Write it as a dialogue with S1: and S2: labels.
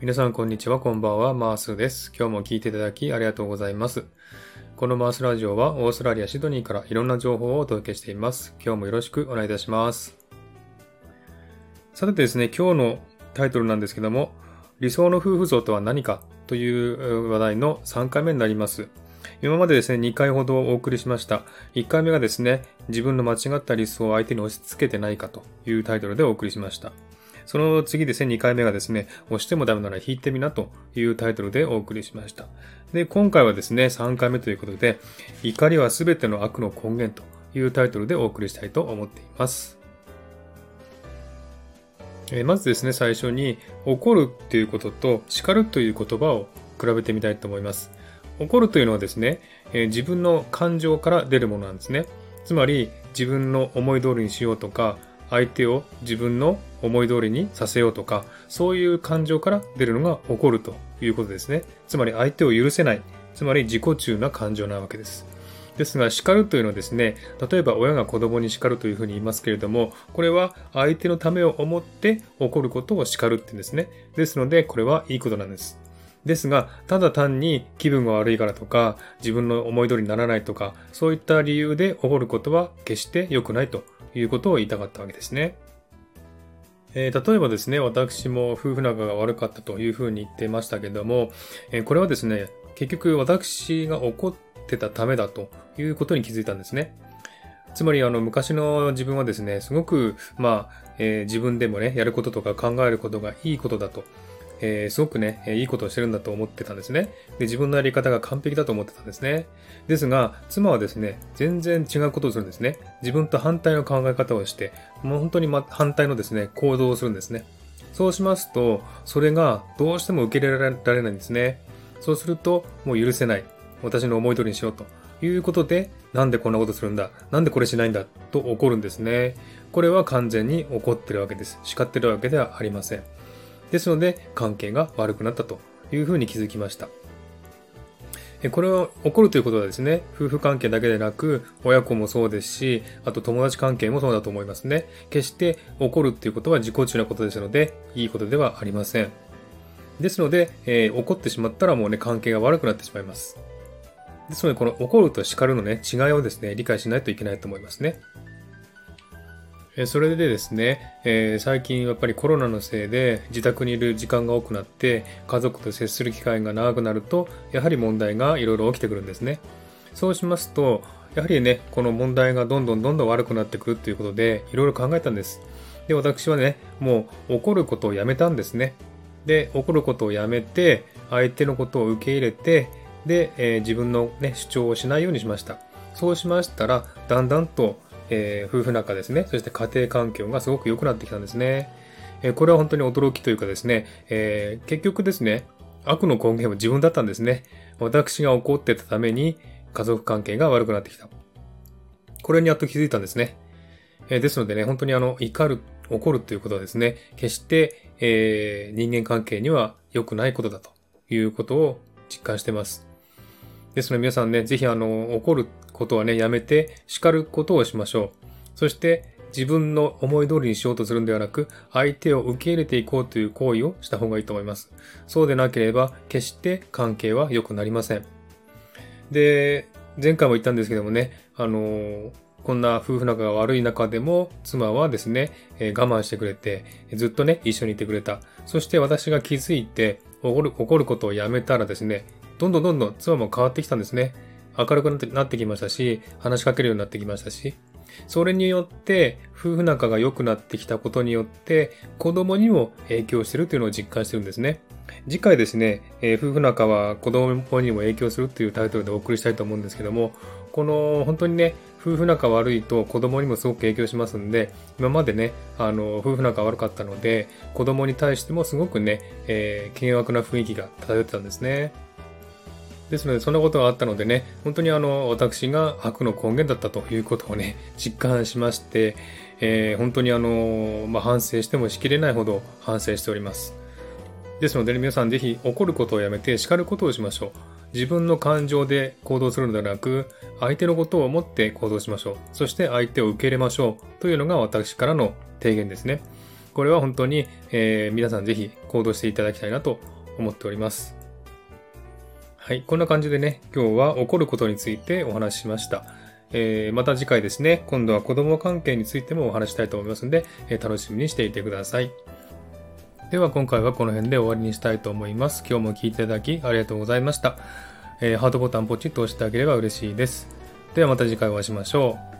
S1: 皆さんこんにちは、こんばんは、マースです。今日も聞いていただきありがとうございます。このマースラジオはオーストラリア・シドニーからいろんな情報をお届けしています。今日もよろしくお願いいたします。さてですね、今日のタイトルなんですけども、理想の夫婦像とは何かという話題の3回目になります。今までですね、2回ほどお送りしました。1回目がですね、自分の間違った理想を相手に押し付けてないかというタイトルでお送りしました。その次ですね、2回目がですね、押してもダメなら引いてみなというタイトルでお送りしました。で、今回はですね、3回目ということで、怒りは全ての悪の根源というタイトルでお送りしたいと思っています。えまずですね、最初に怒るっていうことと叱るという言葉を比べてみたいと思います。怒るというのはですね、え自分の感情から出るものなんですね。つまり自分の思い通りにしようとか、相手を自分の思い通りにさせようとか、そういう感情から出るのが怒るということですね。つまり相手を許せない、つまり自己中な感情なわけです。ですが、叱るというのはですね、例えば親が子供に叱るというふうに言いますけれども、これは相手のためを思って怒ることを叱るって言うんですね。ですので、これはいいことなんです。ですが、ただ単に気分が悪いからとか、自分の思い通りにならないとか、そういった理由で怒ることは決して良くないということを言いたかったわけですね。えー、例えばですね、私も夫婦仲が悪かったというふうに言ってましたけども、えー、これはですね、結局私が怒ってたためだということに気づいたんですね。つまり、あの、昔の自分はですね、すごく、まあ、えー、自分でもね、やることとか考えることがいいことだとえー、すごくね、いいことをしてるんだと思ってたんですね。で、自分のやり方が完璧だと思ってたんですね。ですが、妻はですね、全然違うことをするんですね。自分と反対の考え方をして、もう本当に、ま、反対のですね、行動をするんですね。そうしますと、それがどうしても受け入れられないんですね。そうすると、もう許せない。私の思い通りにしようということで、なんでこんなことするんだ？なんでこれしないんだ？と怒るんですね。これは完全に怒ってるわけです。叱ってるわけではありません。ですので、関係が悪くなったというふうに気づきました。これは起こるということはですね、夫婦関係だけでなく、親子もそうですし、あと友達関係もそうだと思いますね。決して起こるっていうことは自己中なことですので、いいことではありません。ですので、えー、起こってしまったらもうね、関係が悪くなってしまいます。ですので、この怒ると叱るのね、違いをですね、理解しないといけないと思いますね。それでですね、えー、最近やっぱりコロナのせいで自宅にいる時間が多くなって家族と接する機会が長くなるとやはり問題がいろいろ起きてくるんですね。そうしますとやはりねこの問題がどんどんどんどん悪くなってくるということでいろいろ考えたんです。で私はねもう怒ることをやめたんですね。で怒ることをやめて相手のことを受け入れてで、えー、自分の、ね、主張をしないようにしました。そうしましたらだんだんとえー、夫婦仲ですね、そして家庭環境がすごく良くなってきたんですね。えー、これは本当に驚きというかですね、えー、結局ですね、悪の根源は自分だったんですね。私が怒ってたために家族関係が悪くなってきた。これにやっと気づいたんですね。えー、ですのでね、本当にあの、怒る、怒るということはですね、決して、えー、人間関係には良くないことだということを実感してます。ですので皆さんね、ぜひあの、怒ることはね、やめて叱ることをしましょう。そして自分の思い通りにしようとするんではなく、相手を受け入れていこうという行為をした方がいいと思います。そうでなければ、決して関係は良くなりません。で、前回も言ったんですけどもね、あのこんな夫婦仲が悪い中でも、妻はですね、えー、我慢してくれて、ずっとね、一緒にいてくれた。そして私が気づいて、怒る、怒ることをやめたらですね、どんどんどんどん妻も変わってきたんですね。明るくなってきましたし、話しかけるようになってきましたし、それによって夫婦仲が良くなってきたことによって子供にも影響してるというのを実感してるんですね。次回ですね、えー、夫婦仲は子供にも影響するというタイトルでお送りしたいと思うんですけども、この本当にね、夫婦仲悪いと子供にもすごく影響しますんで、今までね、あの、夫婦仲悪かったので、子供に対してもすごくね、えー、険悪な雰囲気が漂ってたんですね。ですので、そんなことがあったのでね、本当にあの、私が悪の根源だったということをね、実感しまして、えー、本当にあの、まあ、反省してもしきれないほど反省しております。ですので、ね、皆さんぜひ怒ることをやめて叱ることをしましょう。自分の感情で行動するのではなく、相手のことを思って行動しましょう。そして相手を受け入れましょう。というのが私からの提言ですね。これは本当に、えー、皆さんぜひ行動していただきたいなと思っております。はい。こんな感じでね、今日は起こることについてお話ししました。えー、また次回ですね、今度は子供関係についてもお話したいと思いますので、えー、楽しみにしていてください。では今回はこの辺で終わりにしたいと思います。今日も聴いていただきありがとうございました。えー、ハートボタンポチッと押してあげれば嬉しいです。ではまた次回お会いしましょう。